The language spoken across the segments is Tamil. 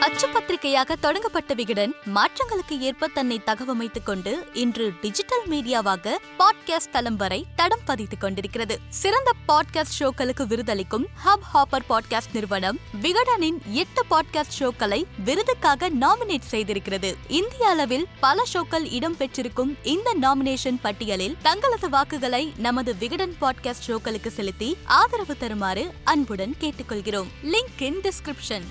அச்சு பத்திரிகையாக தொடங்கப்பட்ட விகடன் மாற்றங்களுக்கு ஏற்ப தன்னை தகவமைத்துக் கொண்டு இன்று டிஜிட்டல் மீடியாவாக பாட்காஸ்ட் தளம் வரை தடம் பதித்துக் கொண்டிருக்கிறது. சிறந்த பாட்காஸ்ட் ஷோக்களுக்கு விருதளிக்கும் ஹப் ஹாப்பர் பாட்காஸ்ட் நிறுவனம் விகடனின் எட்டு பாட்காஸ்ட் ஷோக்களை விருதுக்காக நாமினேட் செய்திருக்கிறது. இந்திய அளவில் பல ஷோக்கள் இடம் பெற்றிருக்கும் இந்த நாமினேஷன் பட்டியலில் தங்களது வாக்குகளை நமது விகடன் பாட்காஸ்ட் ஷோக்களுக்கு செலுத்தி ஆதரவு தருமாறு அன்புடன் கேட்டுக்கொள்கிறோம். Link in description.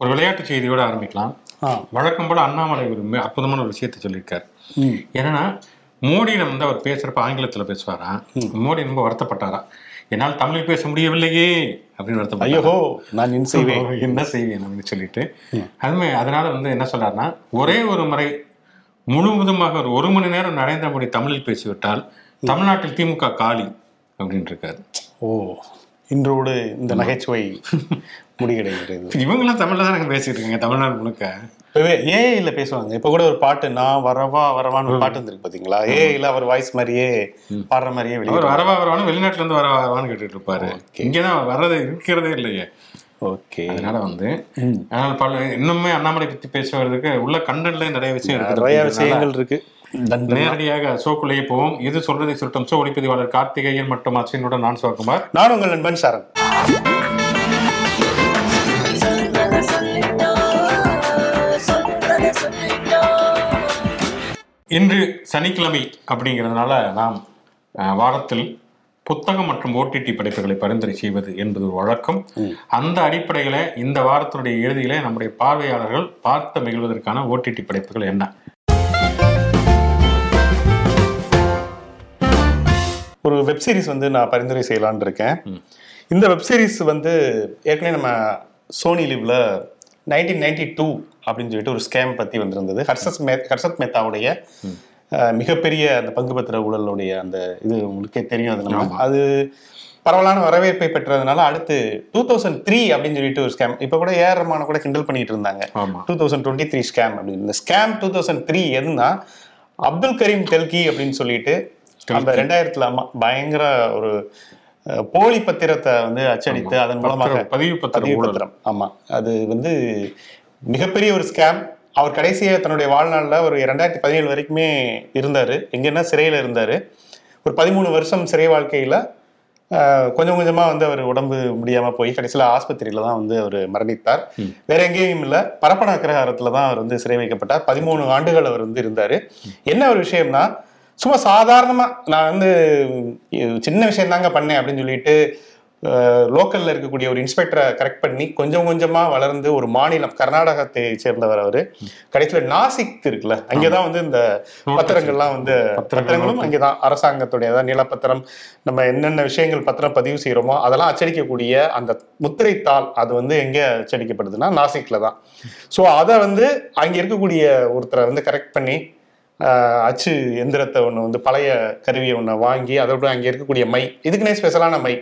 ஒரு விளையாட்டு செய்தியோட ஆரம்பிக்கலாம். வழக்கம் போல அண்ணாமலை ஒரு அற்புதமான ஒரு விஷயத்தை சொல்லியிருக்காரு. என்னன்னா மோடியிடம் வந்து அவர் பேசுறப்ப ஆங்கிலத்துல பேசுவாராம் மோடி ரொம்ப வருத்தப்பட்டாராம் என்னால் தமிழில் பேச முடியவில்லையே அப்படின்னு. ஐயோ நான் நின் செய்வேன். என்ன செய்வேன் அப்படின்னு சொல்லிட்டு. அதுமே அதனால வந்து என்ன சொல்றாருன்னா ஒரே ஒரு முறை முழுவதுமாக ஒரு ஒரு மணி நேரம் நரேந்திர மோடி தமிழில் பேசிவிட்டால் தமிழ்நாட்டில் திமுக காலி அப்படின்னு இருக்காரு. ஓ இன்றோடு இந்த நகைச்சுவை முடிவடைகிறது. இவங்கெல்லாம் தமிழ்ல தான் பேசிட்டு இருக்காங்க தமிழ்நாடு முழுக்க? இப்பவே ஏஐல பேசுவாங்க. இப்ப கூட ஒரு பாட்டு நான் வரவா வரவான்னு ஒரு பாட்டு வந்திருக்கு பாத்தீங்களா? ஏஐல அவர் வாய்ஸ் மாதிரியே பாடுற மாதிரியே வெளியே வரவா வரவான்னு வெளிநாட்டுல இருந்து வர வரவான்னு கேட்டுட்டு இருப்பாரு. இங்கதான் வர்றது இருக்கிறதே இல்லையே. ஓகே. அதனால வந்து அதனால பல இன்னுமே அண்ணாமலை பத்தி பேசுவதற்கு உள்ள கண்டென்ட்ல நிறைய விஷயம் இருக்குது நிறைய விஷயங்கள் இருக்கு. நேரடியாக ஷோக்குள்ளேயே போவோம். இது சொல்றதை சுருட்டம். ஷோ ஒளிப்பதிவாளர் கார்த்திகேயன் மற்றும் அஸ்வினுடன் நான் சிவகுமார் நான் உங்கள் நண்பன் சரண். இன்று சனிக்கிழமை அப்படிங்கிறதுனால நாம் வாரத்தில் புத்தகம் மற்றும் ஓடிடி படைப்புகளை பரிந்துரை செய்வது என்பது ஒரு வழக்கம். அந்த அடிப்படையில இந்த வாரத்தினுடைய இறுதியில நம்முடைய பார்வையாளர்கள் பார்த்து மகிழ்வதற்கான ஓடிடி படைப்புகள் என்ன? ஒரு வெப் சீரிஸ் வந்து நான் பரிந்துரை செய்யலாம்னு இருக்கேன். இந்த வெப் சீரிஸ் வந்து ஏற்கனவே நம்ம சோனி லிவ்ல நைன்டீன் நைன்டி டூ அப்படின்னு சொல்லிட்டு ஒரு ஸ்கேம் பத்தி வந்திருந்தது. ஹர்ஷத் மே ஹர்ஷத் மேத்தாவுடைய மிகப்பெரிய அந்த பங்கு பத்திர ஊழலுடைய அந்த இது உங்களுக்கே தெரியும் அது நம்ம. அது பரவலான வரவேற்பை பெற்றதுனால அடுத்து டூ தௌசண்ட் த்ரீ அப்படின்னு சொல்லிட்டு ஒரு ஸ்கேம் இப்போ கூட ஏஆர் ரஹ்மானை கூட கிண்டல் பண்ணிட்டு இருந்தாங்க. Two thousand twenty three scam அப்படின்னு. இந்த ஸ்கேம் டூ தௌசண்ட் த்ரீ எதுனா அப்துல் கரீம் தெல்கி அப்படின்னு சொல்லிட்டு அந்த ரெண்டாயிரத்துல பயங்கர ஒரு போலி பத்திரத்தை வந்து அச்சடித்து அதன் மூலமாக பதிவு பத்திரம் ஊழல். ஆமா. அது வந்து மிகப்பெரிய ஒரு ஸ்கேம் அவர் கடைசியா தன்னுடைய வாழ்நாள்ல ஒரு ரெண்டாயிரத்தி பதினேழு வரைக்குமே இருந்தாரு. எங்கன்னா சிறையில இருந்தாரு. ஒரு பதிமூணு வருஷம் சிறை வாழ்க்கையில கொஞ்சம் கொஞ்சமா வந்து அவர் உடம்பு முடியாம போய் கடைசியில ஆஸ்பத்திரியில தான் வந்து அவர் மரணித்தார். வேற எங்கேயும் இல்ல. பரப்பன அக்ரஹாரத்துல தான் அவர் வந்து சிறை வைக்கப்பட்டார். பதிமூணு ஆண்டுகள் அவர் வந்து இருந்தாரு. என்ன ஒரு விஷயம்னா சும்மா சாதாரணமா நான் வந்து சின்ன விஷயம் தாங்க பண்ணேன் அப்படின்னு சொல்லிட்டு லோக்கல்ல இருக்கக்கூடிய ஒரு இன்ஸ்பெக்டரை கரெக்ட் பண்ணி கொஞ்சம் கொஞ்சமா வளர்ந்து ஒரு மாநிலம் கர்நாடகத்தை சேர்ந்தவர் அவரு. கடைசியில நாசிக் இருக்குல்ல அங்கேதான் வந்து இந்த பத்திரங்கள்லாம் வந்து பத்திரங்களும் அங்கேதான் அரசாங்கத்துடைய அதாவது நிலப்பத்திரம் நம்ம என்னென்ன விஷயங்கள் பத்திரம் பதிவு செய்யறோமோ அதெல்லாம் அச்சடிக்கக்கூடிய அந்த முத்திரைத்தாள் அது வந்து எங்க அச்சடிக்கப்படுதுன்னா நாசிக்ல தான். ஸோ அதை வந்து அங்க இருக்கக்கூடிய ஒருத்தரை வந்து கரெக்ட் பண்ணி ஆஹ், அச்சு எந்திரத்தை ஒன்று வந்து பழைய கருவியை ஒன்று வாங்கி அதோட அங்கே இருக்கக்கூடிய மை இதுக்குன்னே ஸ்பெஷலான மை.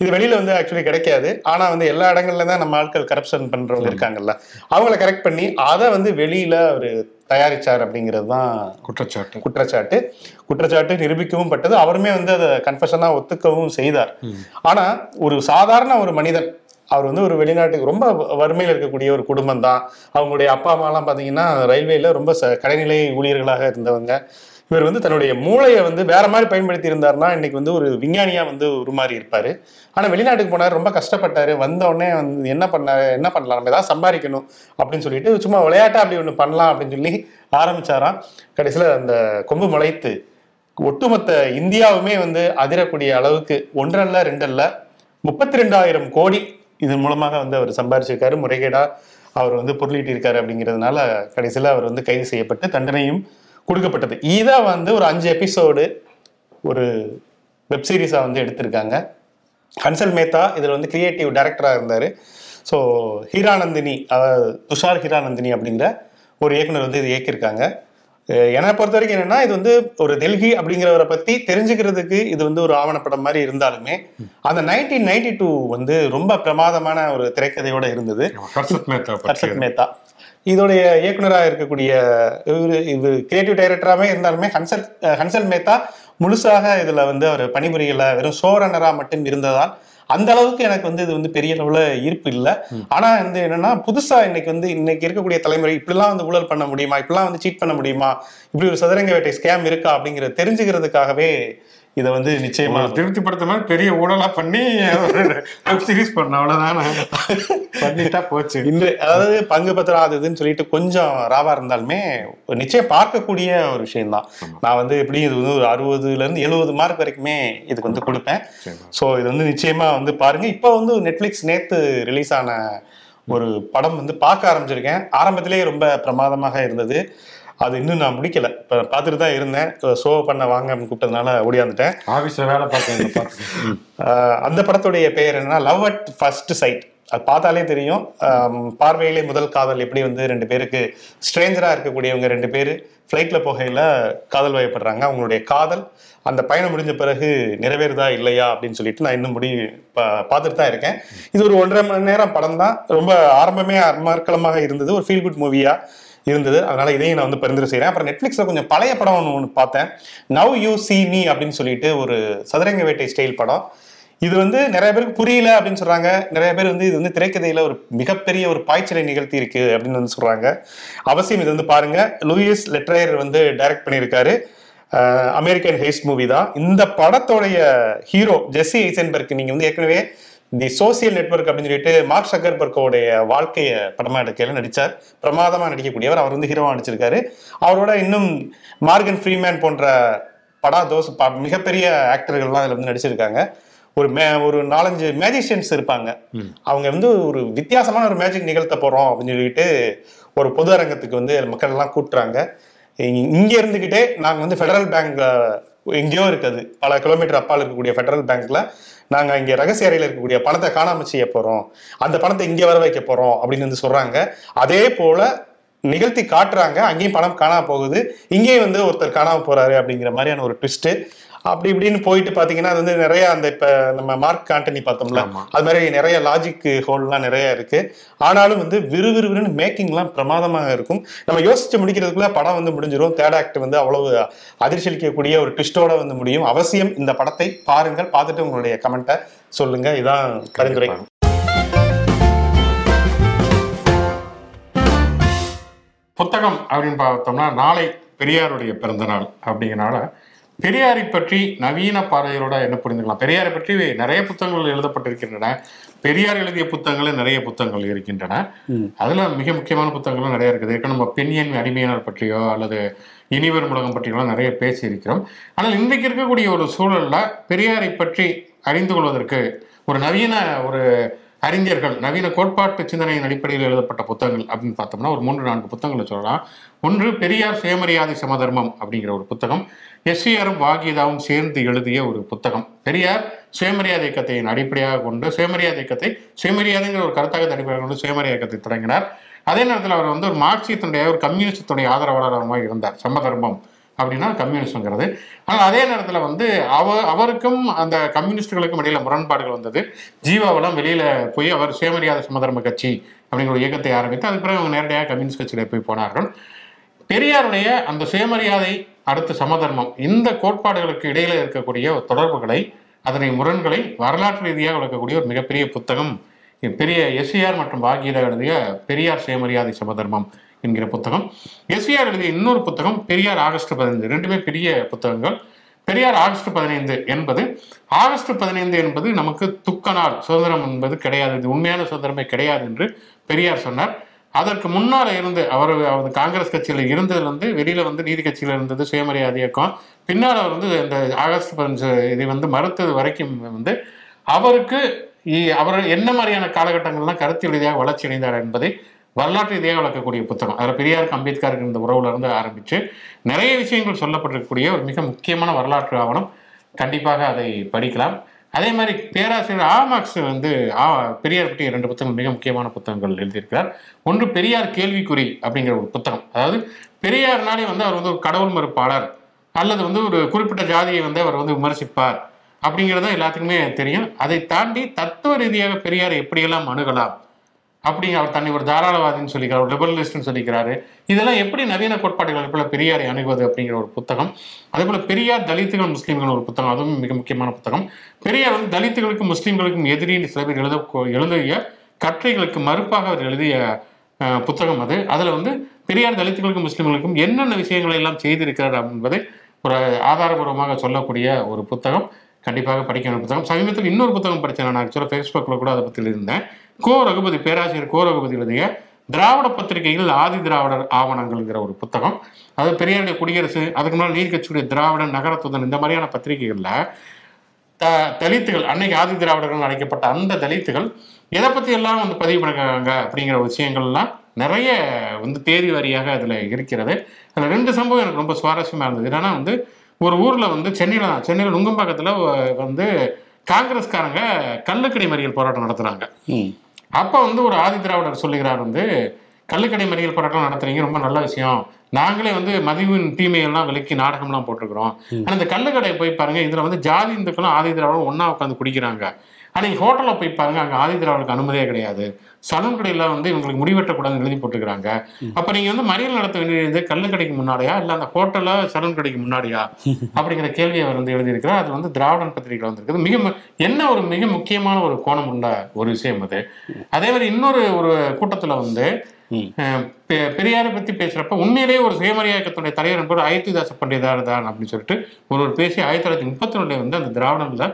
இது வெளியில வந்து ஆக்சுவலி கிடைக்காது. ஆனா வந்து எல்லா இடங்கள்ல தான் நம்ம ஆட்கள் கரப்ஷன் பண்றவங்க இருக்காங்கல்ல அவங்கள கரெக்ட் பண்ணி அதை வந்து வெளியில அவர் தயாரிச்சார் அப்படிங்கிறது தான் குற்றச்சாட்டு. குற்றச்சாட்டு. குற்றச்சாட்டு நிரூபிக்கவும் பட்டது. அவருமே வந்து அதை கன்ஃபஷனா ஒத்துக்கவும் செய்தார். ஆனா ஒரு சாதாரண ஒரு மனிதன் அவர் வந்து ஒரு வெளிநாட்டுக்கு ரொம்ப வறுமையில் இருக்கக்கூடிய ஒரு குடும்பம் தான். அவங்களுடைய அப்பா அம்மாலாம் பார்த்தீங்கன்னா ரயில்வேல ரொம்ப ச கடைநிலை ஊழியர்களாக இருந்தவங்க. இவர் வந்து தன்னுடைய மூளையை வந்து வேற மாதிரி பயன்படுத்தி இருந்தார்னா இன்னைக்கு வந்து ஒரு விஞ்ஞானியா வந்து உருமாறி இருப்பாரு. ஆனா வெளிநாட்டுக்கு போனார் ரொம்ப கஷ்டப்பட்டாரு. வந்த வந்து என்ன பண்ணாரு என்ன பண்ணலாம்? நம்ம ஏதாவது சம்பாதிக்கணும் அப்படின்னு சொல்லிட்டு சும்மா விளையாட்டா அப்படி ஒன்று பண்ணலாம் அப்படின்னு சொல்லி ஆரம்பிச்சாராம். கடைசியில் அந்த கொம்பு முளைத்து ஒட்டுமொத்த இந்தியாவுமே வந்து அதிரக்கூடிய அளவுக்கு ஒன்றல்ல ரெண்டல்ல முப்பத்தி ரெண்டாயிரம் கோடி இதன் மூலமாக வந்து அவர் சம்பாரிச்சிருக்காரு. முறைகேடா அவர் வந்து பொருளீட்டிருக்காரு அப்படிங்கிறதுனால கடைசியில் அவர் வந்து கைது செய்யப்பட்டு தண்டனையும் கொடுக்கப்பட்டது. இதை வந்து ஒரு அஞ்சு எபிசோடு ஒரு வெப் சீரிஸாக வந்து எடுத்திருக்காங்க. ஹன்சல் மேத்தா இதில் வந்து கிரியேட்டிவ் டைரக்டராக இருந்தார். ஸோ ஹீரானந்தினி அதாவது துஷார் ஹீரானந்தினி அப்படிங்கிற ஒரு இயக்குனர் வந்து இது இயக்கியிருக்காங்க. என்னை பொறுத்த வரைக்கும் என்னன்னா இது வந்து ஒரு டெல்கி அப்படிங்கிறவரை பத்தி தெரிஞ்சுக்கிறதுக்கு இது வந்து ஒரு ஆவணப்படம் மாதிரி இருந்தாலுமே அந்த நைன்டீன் நைன்டி டூ வந்து ரொம்ப பிரமாதமான ஒரு திரைக்கதையோட இருந்தது. பற்றி. ஹர்ஷத் மேத்தா. இதோடைய இயக்குனராக இருக்கக்கூடிய இவர் இது கிரியேட்டிவ் டைரக்டராகவே இருந்தாலுமே ஹன்சல் ஹன்சல் மேத்தா முழுசாக இதுல வந்து அவர் பணிபுரியல. வெறும் ஷோ ரன்னராக மட்டும் இருந்ததால் அந்த அளவுக்கு எனக்கு வந்து இது வந்து பெரிய அளவுல ஈர்ப்பு இல்லை. ஆனா வந்து என்னன்னா புதுசா இன்னைக்கு வந்து இன்னைக்கு இருக்கக்கூடிய தலைமுறை இப்படிலாம் வந்து ஊழல் பண்ண முடியுமா? இப்படிலாம் வந்து சீட் பண்ண முடியுமா? இப்படி ஒரு சதுரங்க வேட்டை ஸ்கேம் இருக்கா? அப்படிங்கறத தெரிஞ்சுக்கிறதுக்காகவே இதை வந்து நிச்சயமா திருப்திப்படுத்த மாதிரி பெரிய ஊழலா பண்ணி வெப் சீரிஸ் பண்ண அவ்வளவுதானே. பண்ணிட்டா போச்சு. இன்று அதாவது பங்கு பத்திரம் அது இதுன்னு சொல்லிட்டு கொஞ்சம் ராவா இருந்தாலுமே ஒரு நிச்சயம் பார்க்கக்கூடிய ஒரு விஷயம்தான். நான் வந்து எப்படி இது வந்து ஒரு அறுபதுல இருந்து எழுபது மார்க் வரைக்குமே இதுக்கு வந்து கொடுப்பேன். ஸோ இது வந்து நிச்சயமா வந்து பாருங்க. இப்போ வந்து நெட்ஃபிளிக்ஸ் நேத்து ரிலீஸ் ஆன ஒரு படம் வந்து பார்க்க ஆரம்பிச்சிருக்கேன். ஆரம்பத்திலேயே ரொம்ப பிரமாதமாக இருந்தது. அது இன்னும் நான் முடிக்கல. பார்த்துட்டு தான் இருந்தேன். ஷோ பண்ண வாங்க அப்படின்னு கூப்பிட்டதுனால ஓடியாந்துட்டேன். ஆபீஸ்ல வேலை பார்த்தேன் அந்த படத்துடைய பெயர் என்னன்னா லவ் அட் ஃபர்ஸ்ட் சைட் அது பார்த்தாலே தெரியும். பார்வையிலே முதல் காதல் எப்படி வந்து ரெண்டு பேருக்கு ஸ்ட்ரேஞ்சரா இருக்கக்கூடியவங்க ரெண்டு பேர் ஃப்ளைட்ல போகையில காதல் வயப்படுறாங்க. அவங்களுடைய காதல் அந்த பயணம் முடிஞ்ச பிறகு நிறைவேறுதா இல்லையா அப்படின்னு சொல்லிட்டு நான் இன்னும் முடி பா- பார்த்துட்டு தான் இருக்கேன். இது ஒரு ஒன்றரை மணி நேரம் படம் தான் ரொம்ப ஆரம்பமே அமர்க்கலமாக இருந்தது. ஒரு ஃபீல் குட் மூவியா இருந்தது. அதனால இதையும் நான் வந்து பரிந்துரை செய்கிறேன் அப்புறம் நெட்ஃப்ளிக்ஸில் கொஞ்சம் பழைய படம் ஒன்று ஒன்று பார்த்தேன். நவ் யூ சி மீ அப்படின்னு சொல்லிட்டு ஒரு சதுரங்க வேட்டை ஸ்டைல் படம். இது வந்து நிறைய பேருக்கு புரியல அப்படின்னு சொல்றாங்க. நிறைய பேர் வந்து இது வந்து திரைக்கதையில ஒரு மிகப்பெரிய ஒரு பாய்ச்சலை நிகழ்த்தி இருக்கு அப்படின்னு வந்து சொல்றாங்க. அவசியம் இது வந்து பாருங்க. லூயிஸ் லெட்ரையர் வந்து டைரக்ட் பண்ணியிருக்காரு. அமெரிக்கன் ஹேஸ்ட் மூவி தான். இந்த படத்தோடைய ஹீரோ ஜெஸ்ஸி ஐசன்பர்க் நீங்க வந்து ஏற்கனவே தி சோசியல் நெட்வொர்க் அப்படின்னு சொல்லிட்டு மார்க் சக்கர்பர்க்கோடைய வாழ்க்கைய படமா எடுக்கையில நடிச்சார். பிரமாதமா நடிக்கக்கூடியவர். அவர் வந்து ஹீரோவா நடிச்சிருக்காரு. அவரோட இன்னும் மார்கன் ஃப்ரீமேன் போன்ற படா தோஸ் ப- மிகப்பெரிய ஆக்டர்கள்லாம் அதில் வந்து நடிச்சிருக்காங்க. ஒரு மே ஒரு நாலஞ்சு மேஜிஷியன்ஸ் இருப்பாங்க. அவங்க வந்து ஒரு வித்தியாசமான ஒரு மேஜிக் நிகழ்த்த போறோம் அப்படின்னு சொல்லிட்டு ஒரு பொது அரங்கத்துக்கு வந்து மக்கள் எல்லாம் கூட்டுறாங்க. இங்க- இங்க இருந்துகிட்டே நாங்க வந்து ஃபெடரல் பேங்க் எங்கேயோ இருக்குது. பல கிலோமீட்டர் அப்பால் இருக்கக்கூடிய ஃபெடரல் பேங்க்ல நாங்க இங்க ரகசிய அறையில இருக்கக்கூடிய பணத்தை காணாம செய்ய போறோம். அந்த பணத்தை இங்க வர வைக்க போறோம் அப்படின்னு வந்து சொல்றாங்க. அதே போல நிகழ்த்தி காட்டுறாங்க. அங்கேயும் பணம் காணாம போகுது. இங்கேயும் வந்து ஒருத்தர் காணாம போறாரு அப்படிங்கிற மாதிரியான ஒரு ட்விஸ்ட் அப்படி இப்படின்னு போயிட்டு பாத்தீங்கன்னா அது வந்து நிறைய அந்த இப்ப நம்ம மார்க் ஆண்டனி பார்த்தோம்ல. அது மாதிரி நிறைய லாஜிக் ஹோல்லாம் நிறைய இருக்கு. ஆனாலும் வந்து விறுவிறுவிறுன்னு மேக்கிங்லாம் பிரமாதமாக இருக்கும். நம்ம யோசிச்சு முடிக்கிறதுக்குள்ள படம் வந்து முடிஞ்சிடும் தேர்ட் ஆக்ட் வந்து அவ்வளவு அதிர்ச்சி அளிக்கக்கூடிய ஒரு ட்விஸ்டோட வந்து முடியும். அவசியம் இந்த படத்தை பாருங்கள். பார்த்துட்டு உங்களுடைய கமெண்ட்டை சொல்லுங்க. இதான் பரிந்துரை. புத்தகம் அப்படின்னு பார்த்தோம்னா நாளை பெரியாருடைய பிறந்த நாள் அப்படிங்கிறனால பெரியாரை பற்றி நவீன பார்வைகளோட என்ன புரிந்துக்கலாம்? பெரியாரை பற்றி நிறைய புத்தகங்கள் எழுதப்பட்டிருக்கின்றன. பெரியார் எழுதிய புத்தகங்கள் நிறைய புத்தகங்கள் இருக்கின்றன. அதுல மிக முக்கியமான புத்தகங்களும் நிறைய இருக்குது. ஏற்கனவே நம்ம பெண்ணியன் அடிமையினர் பற்றியோ அல்லது இனிவர் உலகம் பற்றியோ நிறைய பேசி இருக்கிறோம் ஆனால் இன்றைக்கு இருக்கக்கூடிய ஒரு சூழல்ல பெரியாரை பற்றி அறிந்து கொள்வதற்கு ஒரு நவீன ஒரு அறிஞர்கள் நவீன கோட்பாட்டு சிந்தனையின் அடிப்படையில் எழுதப்பட்ட புத்தகங்கள் அப்படின்னு பார்த்தோம்னா ஒரு மூன்று நான்கு புத்தகங்களை சொல்லலாம். ஒன்று பெரியார் சுயமரியாதை சமதர்மம் அப்படிங்கிற ஒரு புத்தகம். எஸ்விஆரும் வாகீதாவும் சேர்ந்து எழுதிய ஒரு புத்தகம். பெரியார் சுயமரியாதை இயக்கத்தின் அடிப்படையாக கொண்டு சுயமரியாதை இயக்கத்தை சுயமரியாதைங்கிற ஒரு கருத்தாக அடிப்படையாக கொண்டு சுயமரியாதை இயக்கத்தை தொடங்கினார். அதே நேரத்தில் அவர் வந்து ஒரு மார்க்சியத்தினுடைய ஒரு கம்யூனிஸ்டத்துடைய ஆதரவாளராக இருந்தார். சமதர்மம் அப்படின்னா கம்யூனிஸ்டுங்கிறது. ஆனால் அதே நேரத்தில் வந்து அவ அவருக்கும் அந்த கம்யூனிஸ்டுகளுக்கும் இடையில முரண்பாடுகள் வந்தது. ஜீவாவெல்லாம் வெளியில போய் அவர் சுயமரியாதை சமதர்ம கட்சி அப்படிங்கிற ஒரு இயக்கத்தை ஆரம்பித்து அதுக்கு பிறகு அவங்க நேரடியாக கம்யூனிஸ்ட் கட்சியில போய் போனார்கள். பெரியாருடைய அந்த சுயமரியாதை அடுத்து சமதர்மம். இந்த கோட்பாடுகளுக்கு இடையில இருக்கக்கூடிய தொடர்புகளை அதனை முரண்களை வரலாற்று ரீதியாக விளக்கக்கூடிய ஒரு மிகப்பெரிய புத்தகம். பெரிய எஸ்விஆர் மற்றும் பாகியதா எழுதிய பெரியார் சுயமரியாதை சமதர்மம் என்கிற புத்தகம். எஸ்ஆர் எழுதிய இன்னொரு புத்தகம் பெரியார் ஆகஸ்ட் பதினைந்து. ரெண்டுமே பெரிய புத்தகங்கள். பெரியார் ஆகஸ்ட் பதினைந்து என்பது ஆகஸ்ட் பதினைந்து என்பது நமக்கு துக்க நாள் சுதந்திரம் என்பது கிடையாது. இது உண்மையான சுதந்திரமே கிடையாது என்று பெரியார் சொன்னார். அதற்கு முன்னால் இருந்து அவர் அவர் காங்கிரஸ் கட்சியில் இருந்ததுலேருந்து வெளியில் வந்து நீதி கட்சியில் இருந்தது சுயமரியாதை இயக்கம். பின்னால் அவர் வந்து இந்த ஆகஸ்ட் பதினஞ்சு இதை வந்து மறுத்தது வரைக்கும் வந்து அவருக்கு இ- அவர் என்ன மாதிரியான காலகட்டங்கள்லாம் கருத்து ரீதியாக வளர்ச்சி அடைந்தார் என்பதை வரலாற்று ரீதியாக வளர்க்கக்கூடிய புத்தகம். அதில் பெரியாருக்கு அம்பேத்கருக்கு இந்த உறவுல இருந்து நிறைய விஷயங்கள் சொல்லப்பட்டிருக்கக்கூடிய ஒரு மிக முக்கியமான வரலாற்று ஆவணம். கண்டிப்பாக அதை படிக்கலாம். அதே மாதிரி பேராசிரியர் ஆமாக்ஸ் வந்து ஆ பெரியார் பற்றி இரண்டு புத்தகங்கள் மிக முக்கியமான புத்தகங்கள் எழுதியிருக்கிறார். ஒன்று பெரியார் கேள்விக்குறி அப்படிங்கிற ஒரு புத்தகம். அதாவது பெரியார்னாலே வந்து அவர் வந்து ஒரு கடவுள் மறுப்பாளர். அல்லது வந்து ஒரு குறிப்பிட்ட ஜாதியை வந்து அவர் வந்து விமர்சிப்பார். அப்படிங்கிறது எல்லாத்துக்குமே தெரியும். அதை தாண்டி தத்துவ ரீதியாக பெரியாரை எப்படியெல்லாம் அணுகலாம்? அப்படி அவர் தன்னை ஒரு தாராளவாதின்னு சொல்லிக்கிறார் ஒரு லிபரலிஸ்ட்னு சொல்லிக்கிறாரு. இதெல்லாம் எப்படி நவீன கோட்பாடுகள் போல பெரியாரை அணுகுவது அப்படிங்கிற ஒரு புத்தகம். அதே போல பெரியார் தலித்துகள் முஸ்லீம்கள் ஒரு புத்தகம் அதுவும் மிக முக்கியமான புத்தகம். பெரியார் வந்து தலித்துகளுக்கும் முஸ்லீம்களுக்கும் எதிரின்னு சில பேர் எழுத எழுதிய கற்றைகளுக்கு மறுப்பாக அவர் எழுதிய புத்தகம் அது. அதுல வந்து பெரியார் தலித்துகளுக்கும் முஸ்லீம்களுக்கும் என்னென்ன விஷயங்களை எல்லாம் செய்திருக்கிறார் என்பதை ஒரு ஆதாரபூர்வமாக சொல்லக்கூடிய ஒரு புத்தகம். கண்டிப்பாக படிக்க வேண்டிய புத்தகம். சமீபத்தில் இன்னொரு புத்தகம் படித்தேன். நான் ஆக்சுவலாக ஃபேஸ்புக்கில் கூட அதை பற்றி இருந்தேன். கோ ரகுபதி பேராசிரியர் கோ ரகுபதி எழுதிய திராவிட பத்திரிகைகள் ஆதி திராவிடர் ஆவணங்கள்ங்கிற ஒரு புத்தகம். அது பெரியாருடைய குடியரசு அதுக்கு முன்னால் நீர்க்கட்சியுடைய திராவிடன் நகரத்துடன் இந்த மாதிரியான பத்திரிகைகளில் த தலித்துகள் அன்னைக்கு ஆதி திராவிடர்கள் அழைக்கப்பட்ட அந்த தலித்துகள் எதை பற்றி எல்லாம் வந்து பதிவு பண்ணுறாங்க அப்படிங்கிற விஷயங்கள்லாம் நிறைய வந்து தேதி வாரியாக அதில் இருக்கிறது. அதில் ரெண்டு சம்பவம் எனக்கு ரொம்ப சுவாரஸ்யமாக இருந்தது. என்னன்னா வந்து ஒரு ஊரில் வந்து சென்னையில் தான் சென்னையில் நுங்கம்பாக்கத்தில் வந்து காங்கிரஸ்காரங்க கல்லுக்கடி மறியல் போராட்டம் நடத்துகிறாங்க அப்போ வந்து ஒரு ஆதி திராவிடர் சொல்லுகிறார் வந்து கள்ளுக்கடை மறியல் போராட்டம் நடத்துறீங்க ரொம்ப நல்ல விஷயம். நாங்களே வந்து மதிவின் தீமையெல்லாம் விலக்கி நாடகம்லாம் போட்டிருக்கிறோம். ஆனால் இந்த கள்ளுக்கடையை போய் பாருங்க இதில் வந்து ஜாதி இந்துக்களும் ஆதி திராவிடம் ஒன்றா உட்காந்து குடிக்கிறாங்க. ஆனால் ஹோட்டலில் போய் பாருங்க அங்கே ஆதி திராவிடருக்கு அனுமதியே கிடையாது. சலூன் கடையில் வந்து இவங்களுக்கு முடிவெட்டக்கூடாதுன்னு எழுதி போட்டுக்கிறாங்க. அப்போ நீங்கள் வந்து மறியல் நடத்த வேண்டியது கள்ளுக்கடைக்கு முன்னாடியா இல்லை அந்த ஹோட்டலில் சலூன் கடைக்கு முன்னாடியா அப்படிங்கிற கேள்வியை அவர் வந்து எழுதியிருக்கிறார். அது வந்து திராவிடன் பத்திரிகையில் வந்திருக்குது. மிக என்ன ஒரு மிக முக்கியமான ஒரு கோணம் உள்ள ஒரு விஷயம் அது. அதே மாதிரி இன்னொரு ஒரு கூட்டத்தில் வந்து பெரியாரை பத்தி பேசுறப்ப உண்மையிலேயே ஒரு சுயமரியாதை இயக்கத்துடைய தலைவர் என்பவர் அயோத்திதாச பண்டிதார் தான் அப்படின்னு சொல்லிட்டு ஒருவர் பேசி ஆயிரத்தி தொள்ளாயிரத்தி முப்பத்தி ரெண்டுல வந்து அந்த திராவிடம்ல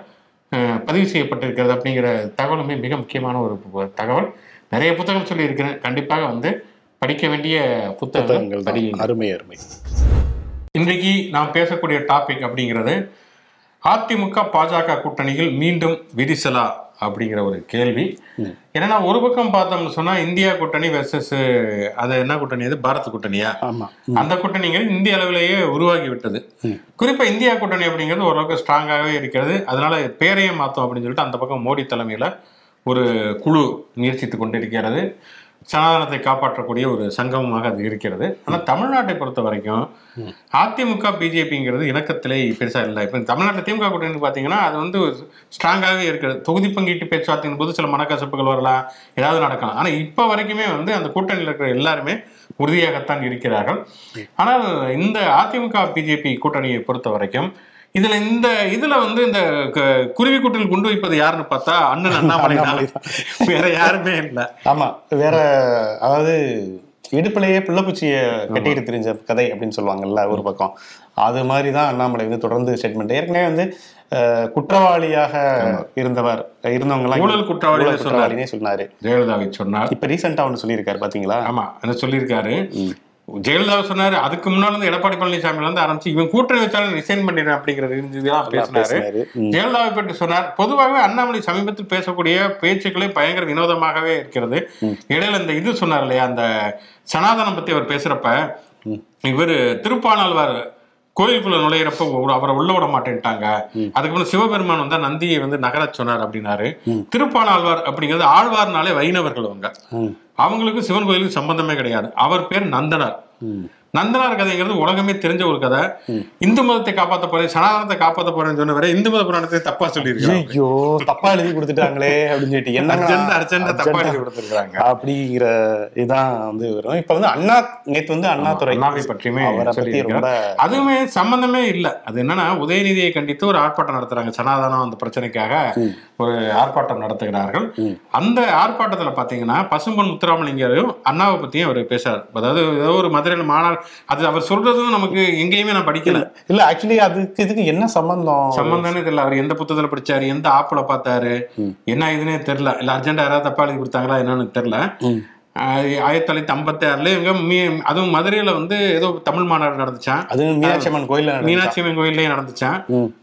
பதிவு செய்யப்பட்டிருக்கிறது அப்படிங்கிற தகவலுமே மிக முக்கியமான ஒரு தகவல். நிறைய புத்தகம் சொல்லி இருக்கிறேன் கண்டிப்பாக வந்து படிக்க வேண்டிய புத்தகங்கள். படியுங்கள் அருமை அருமை. இன்றைக்கு நாம் பேசக்கூடிய டாபிக் அப்படிங்கிறது அதிமுக பாஜக கூட்டணியில் மீண்டும் விரிசலா? அப்படிங்கிற ஒரு கேள்வி. என்னன்னா ஒரு பக்கம் பார்த்தோம்னு சொன்னா இந்தியா கூட்டணி வெர்சஸ் அது என்ன கூட்டணி? அது பாரத் கூட்டணியா? அந்த கூட்டணிங்கிறது இந்திய அளவிலேயே உருவாகி விட்டது குறிப்பா இந்தியா கூட்டணி அப்படிங்கிறது ஓரளவுக்கு ஸ்ட்ராங்காகவே இருக்கிறது. அதனால பேரையே மாத்தோம் அப்படின்னு சொல்லிட்டு அந்த பக்கம் மோடி தலைமையில ஒரு குழு முயற்சித்து கொண்டிருக்கிறது. சனாதனத்தை காப்பாற்றக்கூடிய ஒரு சங்கமமாக அது இருக்கிறது. ஆனா தமிழ்நாட்டை பொறுத்த வரைக்கும் அதிமுக பிஜேபிங்கிறது இணக்கத்திலே பெருசா இல்லை. இப்போ தமிழ்நாட்டில் திமுக கூட்டணி பார்த்தீங்கன்னா அது வந்து ஸ்ட்ராங்காகவே இருக்கிறது. தொகுதி பங்கீட்டு பேச்சுவார்த்தையின் போது சில மனக்கசப்புகள் வரலாம் ஏதாவது நடக்கலாம். ஆனா இப்போ வரைக்குமே வந்து அந்த கூட்டணியில் இருக்கிற எல்லாருமே உறுதியாகத்தான் இருக்கிறார்கள். ஆனால் இந்த அதிமுக பிஜேபி கூட்டணியை பொறுத்த வரைக்கும் இதுல இந்த இதுல வந்து இந்த குருவி கூட்டில் குண்டு வைப்பது யாருன்னு பார்த்தா அண்ணன் அண்ணாமலை வேற யாருமே இல்லை. ஆமா வேற அதாவது இடுப்புலயே பிள்ளைப்பூச்சிய கட்டிட்டு தெரிஞ்ச கதை அப்படின்னு சொல்லுவாங்கல்ல ஒரு பக்கம். அது மாதிரி தான் அண்ணாமலை வந்து தொடர்ந்து ஸ்டேட்மெண்ட் ஏற்கனவே வந்து குற்றவாளியாக இருந்தவர் இருந்தவங்க எல்லாம் ஊழல் ஊழல் குற்றவாளினே சொன்னாரு. ஜெயலலிதாவை சொன்னார். இப்ப ரீசெண்டா ஒண்ணு சொல்லியிருக்காரு பாத்தீங்களா? ஆமா என்ன சொல்லியிருக்காரு. ஜெயலலிதா சொன்னாரு அதுக்கு இருந்து எடப்பாடி பழனிசாமில இருந்து ஆரம்பிச்சு இவன் கூட்டணி வச்சாலும் ரிசைன் பண்ணிடுறேன் அப்படிங்கிறது இருந்ததுதான் பேசினாரு. ஜெயலலிதாவை பற்றி சொன்னார் பொதுவாகவே அண்ணாமலை சமீபத்தில் பேசக்கூடிய பேச்சுக்களே பயங்கர வினோதமாகவே இருக்கிறது. இடையில இந்த இது சொன்னார் இல்லையா அந்த சனாதனம் பத்தி அவர் பேசுறப்ப இவர் திருப்பானாழ்வார் கோயிலுக்குள்ள நுழையிறப்ப அவரை உள்ள விட மாட்டேன்ட்டாங்க. அதுக்கப்புறம் சிவபெருமான் வந்து நந்தியை வந்து நகரச் சொன்னார் அப்படின்னாரு. திருப்பானாழ்வார் அப்படிங்கிறது ஆழ்வார்னாலே வைணவர்கள் அவங்க. அவங்களுக்கு சிவன் கோயிலுக்கு சம்பந்தமே கிடையாது. அவர் பேர் நந்தனார். நந்தனார் கதைங்கிறது உலகமே தெரிஞ்ச ஒரு கதை. இந்து மதத்தை காப்பாத்த போறேன் சனாதனத்தை காப்பாத்த போறேன்னு சொன்ன வரை இந்து மத புராணத்தை தப்பா சொல்லியிருக்காங்க ஐயோ தப்பா எழுதி கொடுத்துட்டாங்களே அப்படின்னு சொல்லிட்டு என்ன அர்ஜென்ட் தப்பா எழுதி கொடுத்துருக்காங்க அப்படிங்கிற இதான் வந்து வரும். இப்ப வந்து அண்ணா நேத்து வந்து அண்ணாதுரை அண்ணாவை பற்றியுமே அதுவுமே சம்பந்தமே இல்ல. அது என்னன்னா உதயநிதியை கண்டித்து ஒரு ஆர்ப்பாட்டம் நடத்துறாங்க சனாதனம் அந்த பிரச்சனைக்காக. ஒரு ஆர்ப்பாட்டம் நடத்துகிறார்கள். அந்த ஆர்ப்பாட்டத்துல பாத்தீங்கன்னா பசும்பொன் முத்துராமலிங்கரும் அண்ணாவை பத்தியும் அவர் பேசுறாரு. அதாவது ஏதோ ஒரு மதுரையில் மாநாடு அது அவர் சொல்றதும் நமக்கு எங்கேயுமே நான் படிக்கல. இல்ல ஆக்சுவலி அதுக்கு இதுக்கு என்ன சம்பந்தம்? சம்பந்தமே தெரியல. அவர் எந்த புத்தகத்துல படிச்சாரு எந்த ஆப்புல பார்த்தாரு என்ன இதுன்னே தெரியல. இல்ல அர்ஜென்டா யாராவது தப்பா எழுதி கொடுத்தாங்களா என்னன்னு தெரியல. ஆயிரத்தி தொள்ளாயிரத்தி ஐம்பத்தி ஆறுல இவங்க மீ- அதுவும் மதுரையில வந்து ஏதோ தமிழ் மாநாடு நடந்துச்சான் அது மீனாட்சி அம்மன் நடந்துச்சா? மீனாட்சி அம்மன் கோயிலே நடந்துச்சான்.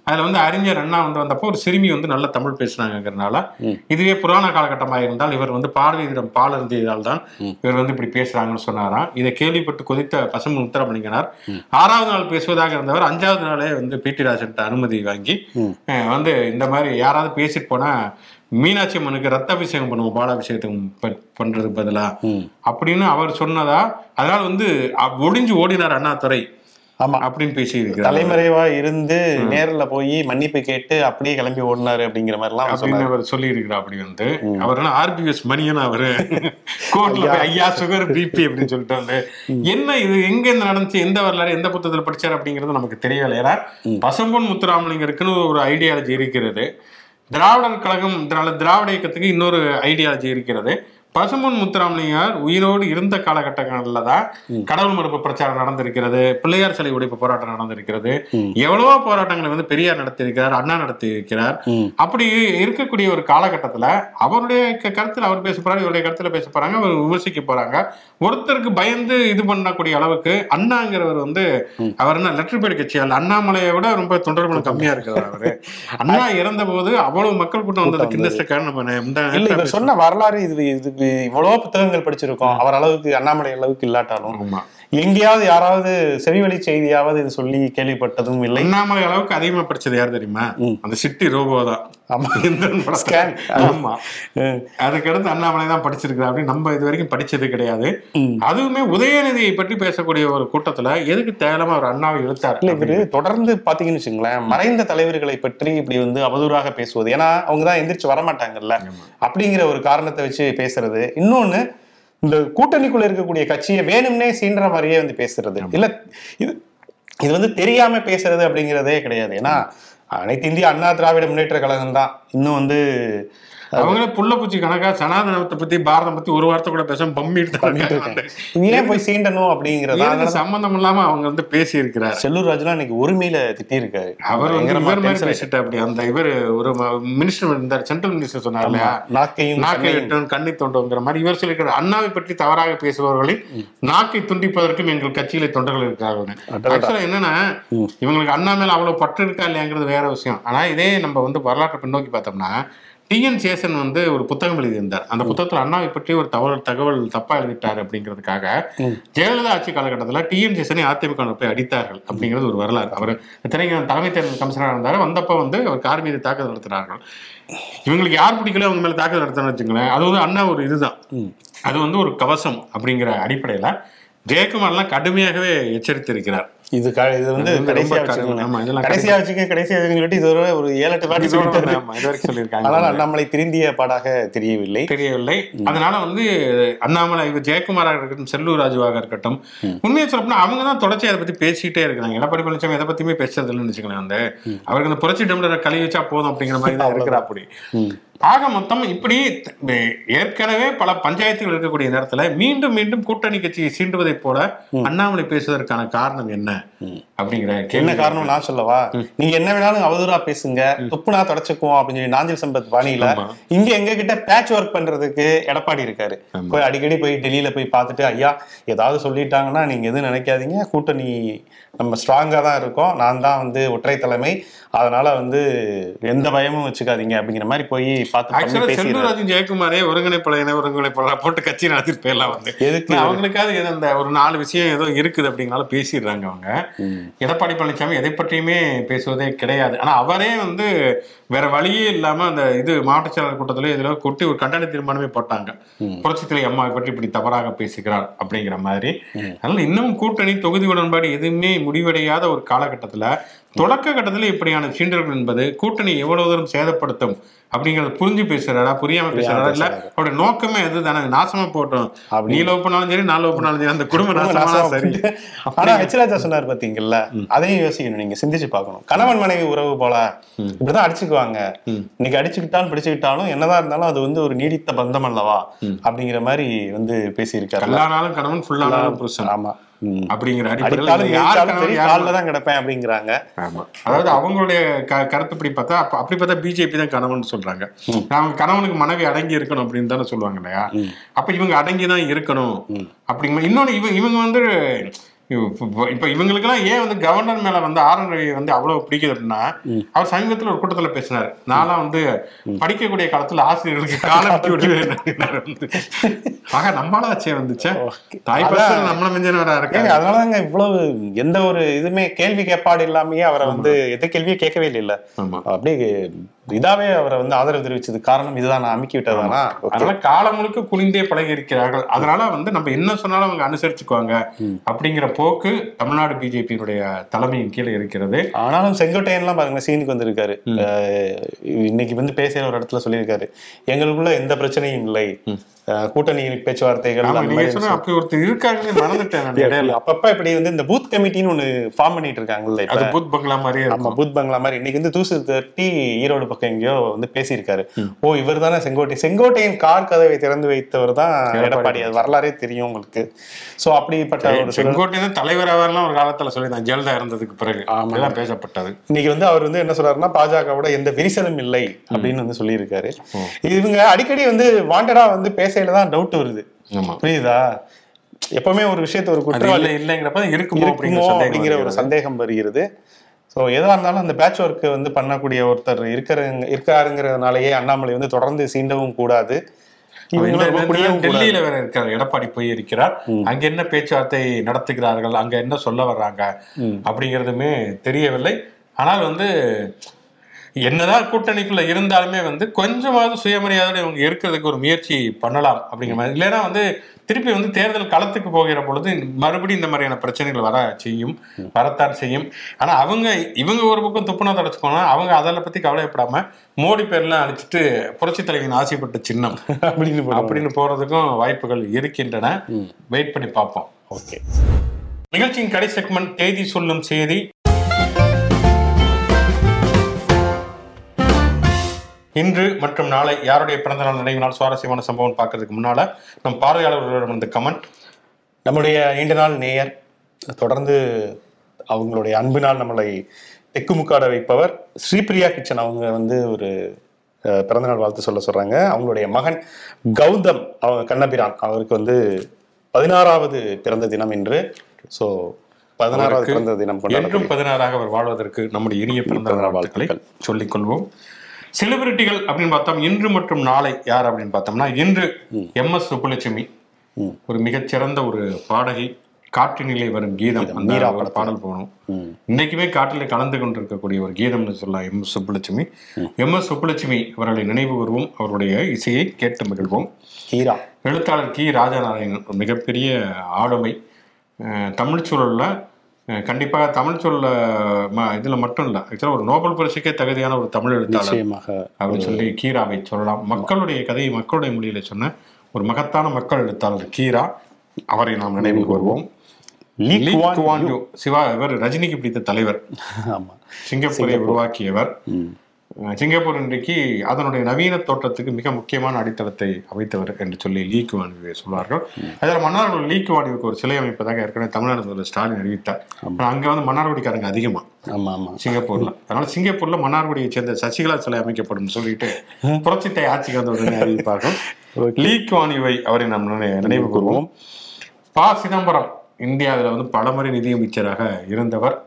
அதுல வந்து அறிஞர் அண்ணா வந்து வந்தப்போ ஒரு சிறுமி வந்து நல்ல தமிழ் பேசுனாங்கிறதுனால இதுவே புராண காலகட்டமாக இருந்தால் இவர் வந்து பார்வையிடம் பால் இருந்ததால் தான் இவர் வந்து இப்படி பேசுறாங்கன்னு சொன்னாராம். இதை கேள்விப்பட்டு கொதித்த பசும் முத்திரமணிங்கனார் ஆறாவது நாள் பேசுவதாக இருந்தவர் அஞ்சாவது நாளே வந்து பிடி ராஜன்ட்ட அனுமதி வாங்கி வந்து இந்த மாதிரி யாராவது பேசிட்டு போனா மீனாட்சி அம்மனுக்கு ரத்த அபிஷேகம் பண்ணுவோம் பாலாபிஷேகத்துக்கு பண்றதுக்கு பதிலா. அப்படின்னு அவர் சொன்னதா அதனால வந்து ஒளிஞ்சு ஓடினார் அண்ணாதுரை ஆமா. அப்படின்னு பேசி தலைமறைவா இருந்து நேர்ல போய் மன்னிப்பு கேட்டு அப்படியே கிளம்பி ஓடினாரு அப்படிங்கிற மாதிரி எல்லாம் அப்படின்னு அவர் சொல்லி இருக்கிறார் அப்படி வந்து. அவர் ஆர்பிஎஸ் மணியன் அவரு? கோர்ட்ல போய் ஐயா. சுகர் பிபி அப்படின்னு சொல்லிட்டு வந்து. என்ன இது எங்க இருந்து நடந்துச்சு எந்த வரலாறு எந்த புத்தகத்துல படிச்சார் அப்படிங்கிறது நமக்கு தெரியல ஏன்னா பசும்பொன் முத்துராமலிங்கருக்குன்னு ஒரு ஐடியாலஜி இருக்கிறது. திராவிடர் கழகம் திராவிட இயக்கத்துக்கு இன்னொரு ஐடியாலஜி இருக்கிறது. பசும்பொன் முத்துராமலிங்கர் உயிரோடு இருந்த காலகட்டங்களில் தான் கடவுள் மறுப்பு பிரச்சாரம் நடந்திருக்கிறது பிள்ளையார் சிலை உடைப்பு போராட்டம் நடந்திருக்கிறது எவ்வளவோ போராட்டங்களை வந்து பெரியார் நடத்தியிருக்கிறார் அண்ணா நடத்தி இருக்கிறார். அப்படி இருக்கக்கூடிய ஒரு காலகட்டத்துல அவருடைய கருத்துல அவர் பேச போறாரு இவருடைய கருத்துல பேச போறாங்க அவர் விமர்சிக்க போறாங்க. ஒருத்தருக்கு பயந்து இது பண்ணக்கூடிய அளவுக்கு அண்ணாங்கிறவர் வந்து அவர் என்ன லெட்டர் பேட் கட்சி அல்ல அண்ணாமலையை விட ரொம்ப தொண்டர்களும் கம்மியா இருக்கிறார் அவரு. அண்ணா இறந்த போது அவ்வளவு மக்கள் கூட்டம் வந்தது. கிண்டஸ்டக்கான நம்ம நே- முந்தா இல்ல நேரத்துல இவர் சொன்ன வரலாறு இது இதுக்கு இவ்வளவு புத்தகங்கள் படிச்சிருக்கோம். அவர் அளவுக்கு அண்ணாமலை அளவுக்கு இல்லாட்டாலும் ஆமா. எங்கேயாவது யாராவது செவிவழி செய்தியாவது இது சொல்லி கேள்விப்பட்டதும் இல்லை. அண்ணாமலை அளவுக்கு அதிகமா படிச்சது யார் தெரியுமா. அந்த சிட்டி ரோபோ தான். ஆமா. அதுக்கடுத்து அண்ணாமலை தான் படிச்சிருக்கிறார் அப்படின்னு நம்ம இது வரைக்கும் படிச்சது கிடையாது. அதுவுமே உதயநிதியை பற்றி பேசக்கூடிய ஒரு கூட்டத்துல எதுக்கு தேவையில்லாம ஒரு அண்ணாவை இழுத்தார் இல்ல இவரு தொடர்ந்து பாத்தீங்கன்னு வச்சுங்களேன் மறைந்த தலைவர்களை பற்றி இப்படி வந்து அவதூறாக பேசுவது. ஏன்னா அவங்க தான் எந்திரிச்சு வரமாட்டாங்கல்ல. அப்படிங்கிற ஒரு காரணத்தை வச்சு பேசுறது. இன்னொன்னு இந்த கூட்டணிக்குள்ள இருக்கக்கூடிய கட்சியை வேணும்னே சீன்ற மாதிரியே வந்து பேசுறது. இல்ல இது இது வந்து தெரியாம பேசுறது அப்படிங்கிறதே கிடையாது. ஏன்னா அனைத்து இந்திய அண்ணா திராவிட முன்னேற்ற கழகம் தான். இன்னும் வந்து அவங்களே புள்ளப்பூச்சி கணக்கா சனாதனத்தை பத்தி பாரதம் பத்தி ஒரு வார்த்தை கூட பேசாம பம்மிட்டு ஏன் போய் சீண்டணும் அப்படிங்கிறதா சம்பந்தம் இல்லாம அவங்க வந்து பேசி இருக்கிறார் செல்லூர் ராஜுலாம் இன்னைக்கு உரிமையில அவர் இவர் மாதிரி tension பேசிட்டு அப்படி அந்த இவர் ஒரு மினிஸ்டர் இருந்தார் சென்ட்ரல் மினிஸ்டர் சொன்னார் இல்லையா? நாக்கையும் நாக்கை கண்ணை தோண்டுங்கிற மாதிரி இவர் சொல்லியிருக்கிறார் அண்ணாவை பற்றி தவறாக பேசுபவர்களில் நாக்கை துண்டிப்பதற்கும் எங்கள் கட்சியில தொண்டர்கள். ஆக்சுவலா என்னன்னா இவங்களுக்கு அண்ணா மேல அவ்வளவு பற்று இருக்கா இல்லையாங்கிறது வேற விஷயம். ஆனா இதே நம்ம வந்து வரலாற்றை பின்னோக்கி பார்த்தோம்னா டிஎன் சேசன் வந்து ஒரு புத்தகம் எழுதியிருந்தார். அந்த புத்தகத்துல அண்ணாவை பற்றி ஒரு தகவல் தகவல் தப்பா எழுதிட்டார் அப்படிங்கிறதுக்காக ஜெயலலிதா ஆட்சி காலகட்டத்தில் டிஎன் சேசனை அதிமுக போய் அடித்தார்கள் அப்படிங்கிறது ஒரு வரலாறு. அவர் இத்தனைக்கும் தலைமை தேர்தல் கமிஷனராக இருந்தார். வந்தப்ப வந்து அவர் கார் மீது தாக்குதல் நடத்தினார்கள். இவங்களுக்கு யார் பிடிக்கல அவங்க மேல தாக்குதல் நடத்தணும்னு வச்சுங்களேன் அது வந்து அண்ணா ஒரு இதுதான். அது வந்து ஒரு கவசம் அப்படிங்கிற அடிப்படையில ஜெயக்குமார்லாம் கடுமையாகவே எச்சரித்திருக்கிறார். இது இது வந்து கடைசியா. வச்சுக்கோங்க கடைசியா வச்சுக்க கடைசியா வச்சுக்கன்னு சொல்லிட்டு இது ஒரு ஒரு ஏழு எட்டு வாட்டி இது சொல்லியிருக்காங்க. ஆனால் அண்ணாமலை திருந்திய பாடாக தெரியவில்லை. தெரியவில்லை. அதனால வந்து அண்ணாமலை இவர் ஜெயக்குமாராக இருக்கட்டும் செல்லூர் ராஜுவாக இருக்கட்டும் உண்மையை சொல்லப்போனா அவங்க தான் தொடர்ச்சி அதை பத்தி பேசிட்டே இருக்காங்க எடப்பாடி பழனிசாமி எதை பத்தியுமே பேசுறது இல்லைன்னு வச்சுக்கலாம் வந்து அவருக்கு அந்த புரட்சி டம்ளரை கழுவி வச்சா போதும் அப்படிங்கிற மாதிரி தான் இருக்கிறா அப்படி ஆக மொத்தம் இப்படி ஏற்கனவே பல பஞ்சாயத்துகள் இருக்கக்கூடிய நேரத்துல மீண்டும் மீண்டும் கூட்டணி கட்சியை சீண்டுவதை போல அண்ணாமலை பேசுவதற்கான காரணம் என்ன? அப்படிங்கிற என்ன காரணம் நான் சொல்லவா? நீங்க என்ன வேணாலும் அவதூறா பேசுங்க. துப்புனா தொடச்சுக்குவோம் அப்படின்னு சொல்லி நாஞ்சில் சம்பத் பாணியில. இங்க எங்க கிட்ட பேட்ச் ஒர்க் பண்றதுக்கு எடப்பாடி இருக்காரு. போய் அடிக்கடி போய் டெல்லியில போய் பார்த்துட்டு ஐயா ஏதாவது சொல்லிட்டாங்கன்னா நீங்க எதுவும் நினைக்காதீங்க. கூட்டணி நம்ம ஸ்ட்ராங்கா தான் இருக்கோம். நான் தான் வந்து ஒற்றை தலைமை. அதனால வந்து எந்த பயமும் வச்சுக்காதீங்க அப்படிங்கிற மாதிரி போய் பார்த்து செல்லூராஜும் ஜெயக்குமாரே ஒருங்கிணைப்பாளர் ஒருங்கிணைப்பாளர் போட்டு கட்சி நடத்திட்டு போயிடலாம் வந்து. எதுக்கு? அவங்களுக்காவது ஏதோ அந்த ஒரு நாலு விஷயம் ஏதோ இருக்குது அப்படிங்கனால பேசிடுறாங்க அவங்க. எடப்பாடி பழனிசாமி எதை பற்றியுமே பேசுவதே கிடையாது. ஆனா அவரே வந்து வேற வழியே இல்லாம அந்த இது மாவட்ட செயலர் கூட்டத்துல இதுல கொட்டி ஒரு கண்டன தீர்மானமே போட்டாங்க. புரட்சித்துறை அம்மாவை பற்றி இப்படி தவறாக பேசுகிறார் அப்படிங்கிற மாதிரி. அதனால இன்னும் கூட்டணி தொகுதி உடன்பாடு எதுவுமே முடிவடையாத ஒரு காலகட்டத்துல தொடக்க கட்டத்துல இப்படியான சீண்டல்கள் என்பது கூட்டணி எவ்வளவு தூரம் சேதப்படுத்தும் அப்படிங்கறத புரிஞ்சு பேசுறாரா? புரியாம பேசுறாரா? இல்ல அவருடைய நோக்கமே அதுதானே? நாசமா போட்டோம். நீ லவ் பண்ணாலும் சரி நான் லவ் பண்ணாலும் சரி அந்த குடும்ப நாசமா சரி. ஆனா ஹெச்ராஜா சொன்னார் பாத்தீங்கல்ல அதையும் யோசிக்கணும் நீங்க சிந்திச்சு பார்க்கணும். கணவன் மனைவி உறவு போல இப்படிதான் அடிச்சுக்குவாங்க. இன்னைக்கு அடிச்சுக்கிட்டாலும் பிடிச்சுக்கிட்டாலும் என்னதான் இருந்தாலும் அது வந்து ஒரு நீடித்த பந்தம் அல்லவா? அப்படிங்கிற மாதிரி வந்து பேசியிருக்காரு. எல்லா கணவன் ஃபுல்லானாலும் புருஷன். ஆமா. அப்படிங்கிற அடிப்படையில் தான் கிடப்பேன் அப்படிங்கிறாங்க. ஆமா. அதாவது அவங்களுடைய கருத்துப்படி பார்த்தா அப்ப அப்படி பார்த்தா பிஜேபி தான் கணவன் சொல்றாங்க. அவங்க கணவனுக்கு மனைவி அடங்கி இருக்கணும் அப்படின்னு தானே சொல்லுவாங்க இல்லையா? அப்ப இவங்க அடங்கி தான் இருக்கணும். அப்படிங்கிற இன்னொன்னு இவங்க இவங்க வந்து இப்ப- இவங்களுக்கெல்லாம் ஏன் வந்து கவர்னர் மேல வந்து ஆர் என் ரவி வந்து அவ்வளவு பிடிக்குது அப்படின்னா அவர் சமீபத்துல ஒரு கூட்டத்துல பேசினாரு. நான்லாம் வந்து படிக்கக்கூடிய காலத்துல ஆசிரியர்களுக்கு காலம். ஆக நம்மளாச்சே வந்துச்சே. தாய் பசங்க நம்மள மிஞ்சனவரா இருக்காங்க அதனாலதாங்க இவ்வளவு எந்த ஒரு இதுமே கேள்வி கேட்பாடு இல்லாமயே அவரை வந்து எந்த கேள்வியும் கேட்கவே இல்லை அப்படியே இதாவே அவரை வந்து ஆதரவு தெரிவிச்சது காரணம் இதுதான். நான் அமுக்கி விட்டதானா. அதனால காலம் முழுக்க குனிந்தே பழகி இருக்கிறார்கள். அதனால வந்து நம்ம என்ன சொன்னாலும் அவங்க அனுசரிச்சுக்குவாங்க. அப்படிங்கிற போக்கு தமிழ்நாடு பிஜேபியினுடைய தலைமையின் கீழே இருக்கிறது. ஆனாலும் செங்கோட்டையன்லாம் பாருங்க சீனுக்கு வந்திருக்காரு. இன்னைக்கு வந்து பேசுற ஒரு இடத்துல சொல்லியிருக்காரு. எங்களுக்குள்ள எந்த பிரச்சனையும் இல்லை. அஹ் கூட்டணி பேச்சுவார்த்தைகள் மாதிரி அப்படி ஒருத்தர் இருக்காங்கன்னு மறந்துட்டேன் அப்பப்ப இப்படி வந்து இந்த பூத் கமிட்டின்னு ஒண்ணு ஃபார்ம் பண்ணிட்டு இருக்காங்கல்ல புத் பங்களா ஆமா இருக்கும். பூத் பங்களா மாதிரி. இன்னைக்கு வந்து தூசு தட்டி ஈரோடு பக்கம் எங்கேயோ வந்து பேசியிருக்காரு. ஓ இவர் தானே செங்கோட்டை செங்கோட்டையின் கார் கதவை திறந்து வைத்தவர் தான் எடப்பாடி. அது வரலாறே தெரியும் உங்களுக்கு. சோ அப்படிப்பட்ட ஒரு சூழல். செங்கோட்டையன் தலைவர் அவர்லாம் ஒரு காலத்துல சொல்லியிருந்தான் ஜெயலலிதா இறந்ததுக்கு பிறகு. அப்படிதான் பேசப்பட்டது. இன்னைக்கு வந்து அவர் வந்து என்ன சொல்றாருன்னா பாஜகவோட எந்த விரிசலும் இல்லை அப்படின்னு வந்து சொல்லியிருக்காரு. இவங்க அடிக்கடி வந்து வாண்டடா வந்து பேசையில தான் டவுட் வருது. புரியுதா? எப்பவுமே ஒரு விஷயத்த ஒரு குற்றவாளி இல்லை இல்லைங்கிறப்ப இருக்குமோ அப்படிங்கிற ஒரு சந்தேகம் வருகிறது. ஸோ எதா இருந்தாலும் அந்த பேட்ச் ஒர்க் வந்து பண்ணக்கூடிய ஒருத்தர் இருக்கிறங்க இருக்காருங்கிறதுனாலயே அண்ணாமலை வந்து தொடர்ந்து சீண்டவும் கூடாது. டெல்லியில வேற இருக்கார் எடப்பாடி போய் இருக்கிறார் அங்க என்ன பேச்சுவார்த்தை நடத்துகிறார்கள் அங்க என்ன சொல்ல வர்றாங்க அப்படிங்கிறதுமே தெரியவில்லை. ஆனால் வந்து என்னதான் கூட்டணிக்குள்ள இருந்தாலுமே வந்து கொஞ்சமாவது சுயமரியாதையோட இவங்க இருக்கிறதுக்கு ஒரு முயற்சி பண்ணலாம் அப்படிங்கிற மாதிரி. இல்லைன்னா வந்து திருப்பி வந்து தேர்தல் களத்துக்கு போகிற பொழுது மறுபடியும் இந்த மாதிரியான பிரச்சனைகள் வர செய்யும் வரத்தான் செய்யும். ஆனா அவங்க இவங்க ஒரு பக்கம் துப்புனா தொடச்சுக்கோனா அவங்க அதில் பத்தி கவலைப்படாம மோடி பேர்லாம் அடிச்சுட்டு புரட்சி தலைவியின் ஆசைப்பட்ட சின்னம் அப்படின்னு. அப்படின்னு போறதுக்கும் வாய்ப்புகள் இருக்கின்றன. வெயிட் பண்ணி பார்ப்போம். ஓகே. நிகழ்ச்சியின் கடை செக்மெண்ட் தேதி சொல்லும் செய்தி. இன்று மற்றும் நாளை யாருடைய பிறந்தநாள் நினைவு நாள் சுவாரஸ்யமான சம்பவம் பார்க்கறதுக்கு முன்னால நம் பார்வையாளர்களிடம் இந்த கமெண்ட் நம்முடைய நீண்ட நாள் நேயர் தொடர்ந்து அவங்களுடைய அன்பினால் நம்மளை தெக்குமுக்காட வைப்பவர் ஸ்ரீபிரியா கிச்சன் அவங்க வந்து ஒரு பிறந்தநாள் வாழ்த்து சொல்ல சொல்றாங்க. அவங்களுடைய மகன் கௌதம் அவங்க கண்ணபிரான் அவருக்கு வந்து பதினாறாவது பிறந்த தினம் இன்று. ஸோ பதினாறாவது பிறந்த தினம் என்றும் பதினாறாக அவர் வாழ்வதற்கு நம்முடைய இனிய பிறந்தநாள் வாழ்த்துக்களை சொல்லிக் கொள்வோம் செலிபிரிட்டிகள் அப்படின்னு பார்த்தோம் இன்று மற்றும் நாளை யார் அப்படின்னு பார்த்தோம்னா இன்று எம் எஸ் சுப்புலட்சுமி. ஒரு மிகச்சிறந்த ஒரு பாடகி காற்றினிலே வரும் கீதம். அந்த பாடல் போகணும். இன்னைக்குமே காட்டிலே கலந்து கொண்டிருக்கக்கூடிய ஒரு கீதம்னு சொல்லலாம் M S Subbulakshmi. M S Subbulakshmi அவர்களை நினைவு கூறுவோம். அவருடைய இசையை கேட்டு மகிழ்வோம். ஹீரா எழுத்தாளர் கி. ராஜாநாராயணன் ஒரு மிகப்பெரிய ஆளுமை. தமிழ் சூழல்ல கண்டிப்பாக தமிழ் சூழல்ல ம- இதுல மட்டும் இல்ல. ஆக்சுவலாக ஒரு நோபல் பரிசுக்கே தகுதியான ஒரு தமிழ் எழுத்தாளர் அப்படின்னு சொல்லி கீராவை சொல்லலாம். மக்களுடைய கதையை மக்களுடைய மொழியில சொன்ன ஒரு மகத்தான மக்கள் எழுத்தாளர் கீரா அவரை நாம் நினைவு கூறுவோம். சிவா இவர் ரஜினிக்கு பிடித்த தலைவர். ஆமா. சிங்கப்பூரை உருவாக்கியவர். சிங்கப்பூர் இன்றைக்கு அதனுடைய நவீன தோற்றத்துக்கு மிக முக்கியமான அடித்தளத்தை அமைத்தவர் என்று சொல்லி லீ குவான் யூவை சொல்வார்கள். அதில் மன்னார்குடி லீ குவான் யூக்கு ஒரு சிலை அமைப்பதாக ஏற்கனவே தமிழ்நாடு ஸ்டாலின் அறிவித்தார். அங்க வந்து மன்னார்குடிக்காரங்க அதிகமா. ஆமா ஆமா. சிங்கப்பூர்ல. அதனால சிங்கப்பூர்ல மன்னார்குடியை சேர்ந்த சசிகலா சிலை அமைக்கப்படும் சொல்லிட்டு புரட்சித்தை ஆட்சிக்கு வந்த உடனே அறிவிப்பார்கள். லீ குவான் யூவை அவரை நாம் நினை- நினைவு கூறுவோம் ப சிதம்பரம் இந்தியாவில் வந்து பலமுறை நிதியமைச்சராக இருந்தவர்.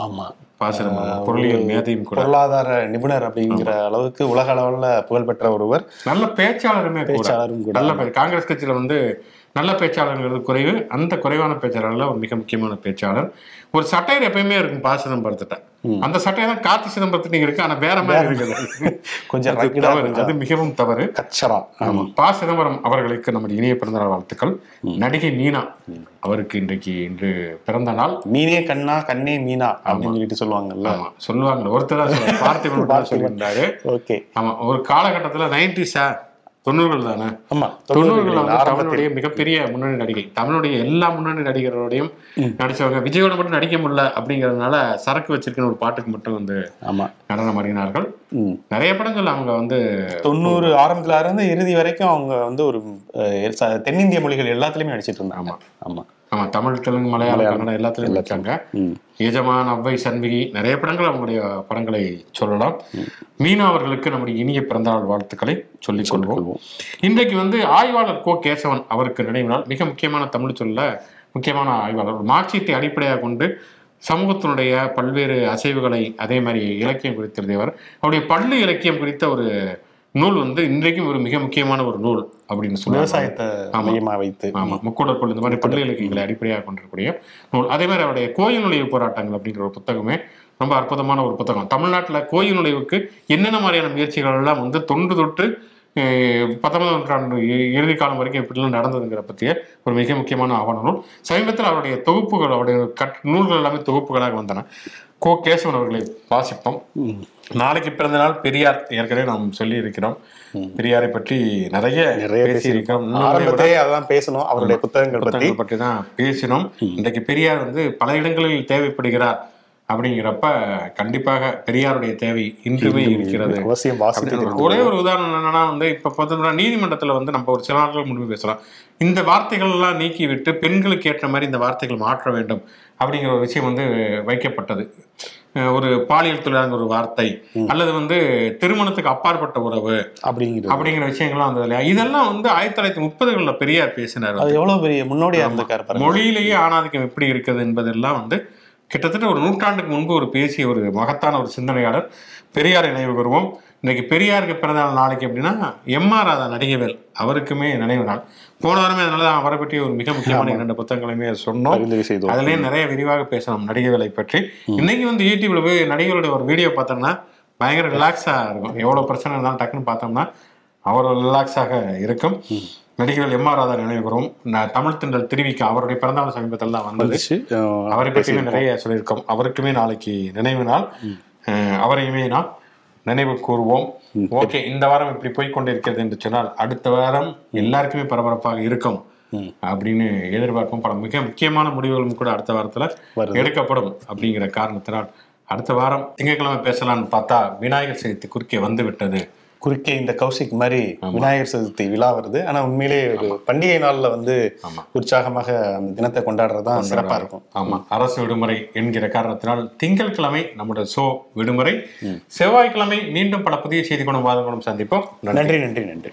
ஆமா. ப சிதம்பரம் பொருளியல் மேதையும் கூட. பொருளாதார நிபுணர் அப்படிங்கிற அளவுக்கு உலக அளவுல புகழ்பெற்ற ஒருவர். நல்ல பேச்சாளருமே பேச்சாளரும் கூட. நல்ல காங்கிரஸ் கட்சியில வந்து நல்ல பேச்சாளர்கள் குறைவு. அந்த குறைவான பேச்சாளர்ல ஒரு மிக முக்கியமான பேச்சாளர். ஒரு சட்டையர் எப்பயுமே இருக்கும் பா சிதம்பரத்திட்ட. அந்த சட்டையை தான் கார்த்தி சிதம்பரத்துக்கு இருக்கு ஆனா வேற மாதிரி இருக்குது. கொஞ்சம் தவறு. அது மிகவும் தவறு. கச்சரா. ஆமா. பா சிதம்பரம் அவர்களுக்கு நம்முடைய இனிய பிறந்தநாள் வாழ்த்துக்கள். நடிகை மீனா அவருக்கு இன்றைக்கு இன்று பிறந்த நாள். மீனே கண்ணா கண்ணே மீனா அப்படின்னு சொல்லிட்டு சொல்லுவாங்கல்ல. ஆமா. சொல்லுவாங்க ஒருத்தர் தான். பார்த்திபன் சொல்லியிருந்தாரு. ஓகே. ஆமா. ஒரு காலகட்டத்துல நைன்டிஸா தொண்ணூறுகள் தானே? ஆமா தொண்ணூறுகள் தமிழுடைய மிகப்பெரிய முன்னணி நடிகை. தமிழுடைய எல்லா முன்னணி நடிகர்களோடையும் நடிச்சவங்க விஜயோட மட்டும் நடிக்க முடியல அப்படிங்கறதுனால சரக்கு வச்சிருக்கிற ஒரு பாட்டுக்கு மட்டும் வந்து ஆமா. நடனம் ஆடினார்கள். ம். நிறைய படங்கள் அவங்க வந்து தொண்ணூறு ஆரம்பத்துல இருந்து இறுதி வரைக்கும் அவங்க வந்து ஒரு தென்னிந்திய மொழிகள் எல்லாத்துலயுமே நடிச்சிட்டு இருந்தாங்க. ஆமா. ஆமா. தமிழ் தெலுங்கு மலையாளம் கன்னடம் எல்லாத்துலயும் ம். எஜமான் அவ்வை சண்முகி நிறைய படங்கள் அவங்களுடைய படங்களை சொல்லலாம். மீனா அவர்களுக்கு நம்முடைய இனிய பிறந்தநாள் வாழ்த்துக்களை சொல்லிக் கொள்வோம். இன்றைக்கு வந்து ஆய்வாளர் கோ. கேசவன் அவருக்கு நினைவு நாள். மிக முக்கியமான தமிழ் சொல்ல முக்கியமான ஆய்வாளர். மார்க்சியத்தை அடிப்படையாக கொண்டு சமூகத்தினுடைய பல்வேறு அசைவுகளை அதே மாதிரி இலக்கியம் குறித்து எழுதியவர் அவருடைய பள்ளி இலக்கியம் குறித்த ஒரு நூல் வந்து இன்றைக்கும் ஒரு மிக முக்கியமான ஒரு நூல் அப்படின்னு சொல்லுவாங்க. விவசாயத்தை மையமா வைத்து. ஆமா. முக்கூடற்குள் இந்த மாதிரி பள்ளி இலக்கியங்களை அடிப்படையாக கொண்டிருக்கக்கூடிய நூல். அதே மாதிரி அவருடைய கோயில் நுழைவு போராட்டங்கள் அப்படிங்கிற ஒரு புத்தகமே ரொம்ப அற்புதமான ஒரு புத்தகம். தமிழ்நாட்டில் கோயில் நுழைவுக்கு என்னென்ன மாதிரியான முயற்சிகள் எல்லாம் வந்து தொன்று தொட்டு பத்தொன்பதாம் நூற்றாண்டு இறுதி காலம் வரைக்கும் எப்படிலாம் நடந்ததுங்கிற பற்றிய ஒரு மிக முக்கியமான ஆவண நூல். சமீபத்தில் அவருடைய தொகுப்புகள் அவருடைய கட் நூல்கள் எல்லாமே தொகுப்புகளாக வந்தன. கோ கேசவன் அவர்களை வாசிப்போம். நாளைக்கு பிறந்த நாள் பெரியார் ஏற்கனவே நாம் சொல்லி இருக்கிறோம் பெரியாரை பற்றி நிறைய நிறைய ஆரம்பத்திலேயே அதான் பேசணும் அவருடைய புத்தகங்கள் பத்தி. புத்தகங்கள் பற்றி தான் பேசினோம். இன்றைக்கு பெரியார் வந்து பல இடங்களில் தேவைப்படுகிறார். அப்படிங்கிறப்ப கண்டிப்பாக பெரியாருடைய தேவை இன்றுமே இருக்கிறது. அவசியம் ஒரே ஒரு உதாரணம் என்னன்னா வந்து இப்ப பார்த்தோம்னா நீதிமன்றத்துல வந்து நம்ம ஒரு சில நாட்கள் முன்பு பேசலாம் இந்த வார்த்தைகள் எல்லாம் நீக்கி விட்டு பெண்களுக்கு ஏற்ற மாதிரி இந்த வார்த்தைகள் மாற்ற வேண்டும் அப்படிங்கிற ஒரு விஷயம் வந்து வைக்கப்பட்டது. ஒரு பாலியல் தொழிலாளர் ஒரு வார்த்தை அல்லது வந்து திருமணத்துக்கு அப்பாற்பட்ட உறவு அப்படிங்கிறது. அப்படிங்கிற விஷயங்கள்லாம் வந்தது இல்லையா? இதெல்லாம் வந்து ஆயிரத்தி தொள்ளாயிரத்தி முப்பதுகளில் பெரியார் பேசினார் அது எவ்வளவு பெரிய முன்னோடியா இருந்திருக்காரு மொழியிலேயே ஆணாதிக்கம் எப்படி இருக்குது என்பதெல்லாம் வந்து கிட்டத்தட்ட ஒரு நூற்றாண்டுக்கு முன்பு ஒரு பேசிய ஒரு மகத்தான ஒரு சிந்தனையாளர் பெரியாரை நினைவு கூறுவோம். இன்னைக்கு பெரியாருக்கு பிறந்த நாள் நாளைக்கு அப்படின்னா எம்ஆர் ராதா நடிகவேல் அவருக்குமே நினைவு நாள். போன வாரமே அதனால தான் அவரை பற்றி ஒரு மிக முக்கியமான இரண்டு புத்தகங்களையுமே சொன்னோம். அதுலயே நிறைய விரிவாக பேசணும் நடிகர்களை பற்றி. இன்னைக்கு வந்து யூடியூப்ல போய் நடிகர்களுடைய ஒரு வீடியோ பார்த்தோம்னா பயங்கர ரிலாக்ஸா இருக்கும். எவ்வளவு பிரச்சனை இருந்தாலும் டக்குன்னு பார்த்தோம்னா அவ்வளோ ரிலாக்ஸாக இருக்கும். நடிகர்கள் எம் ஆர் ராதா நினைவுகிறோம் நான் தமிழ் திண்டல் திருவிக்க அவருடைய பிறந்தநாள் சமீபத்தில் தான் வந்துச்சு. அவரை பற்றியுமே நிறைய சொல்லியிருக்கோம். அவருக்குமே நாளைக்கு நினைவு நாள். அவரையுமே நாம் நினைவு கூறுவோம். ஓகே இந்த வாரம் இப்படி போய் கொண்டிருக்கிறது என்று சொன்னால் அடுத்த வாரம் எல்லாருக்குமே பரபரப்பாக இருக்கும். அப்படின்னு எதிர்பார்க்கும் பல மிக முக்கியமான முடிவுகளும் கூட அடுத்த வாரத்துல வருது. எடுக்கப்படும் அப்படிங்கிற காரணத்தினால் அடுத்த வாரம் திங்கட்கிழமை பேசலாம்னு பார்த்தா விநாயகர் சதுர்த்தி குறுக்கே வந்து விட்டது குறுக்கே இந்த கௌசிக் மாதிரி விநாயகர் சதுர்த்தி விழா வருது. ஆனா உண்மையிலே ஒரு பண்டிகை நாள்ல வந்து. உற்சாகமாக அந்த தினத்தை கொண்டாடுறதுதான் சிறப்பா இருக்கும். ஆமா. அரசு விடுமுறை என்கிற காரணத்தினால் திங்கட்கிழமை நம்முடைய ஷோ விடுமுறை. செவ்வாய்க்கிழமை மீண்டும் பல புதிய செய்தி குணம் வாதங்களும் சந்திப்போம். நன்றி நன்றி நன்றி.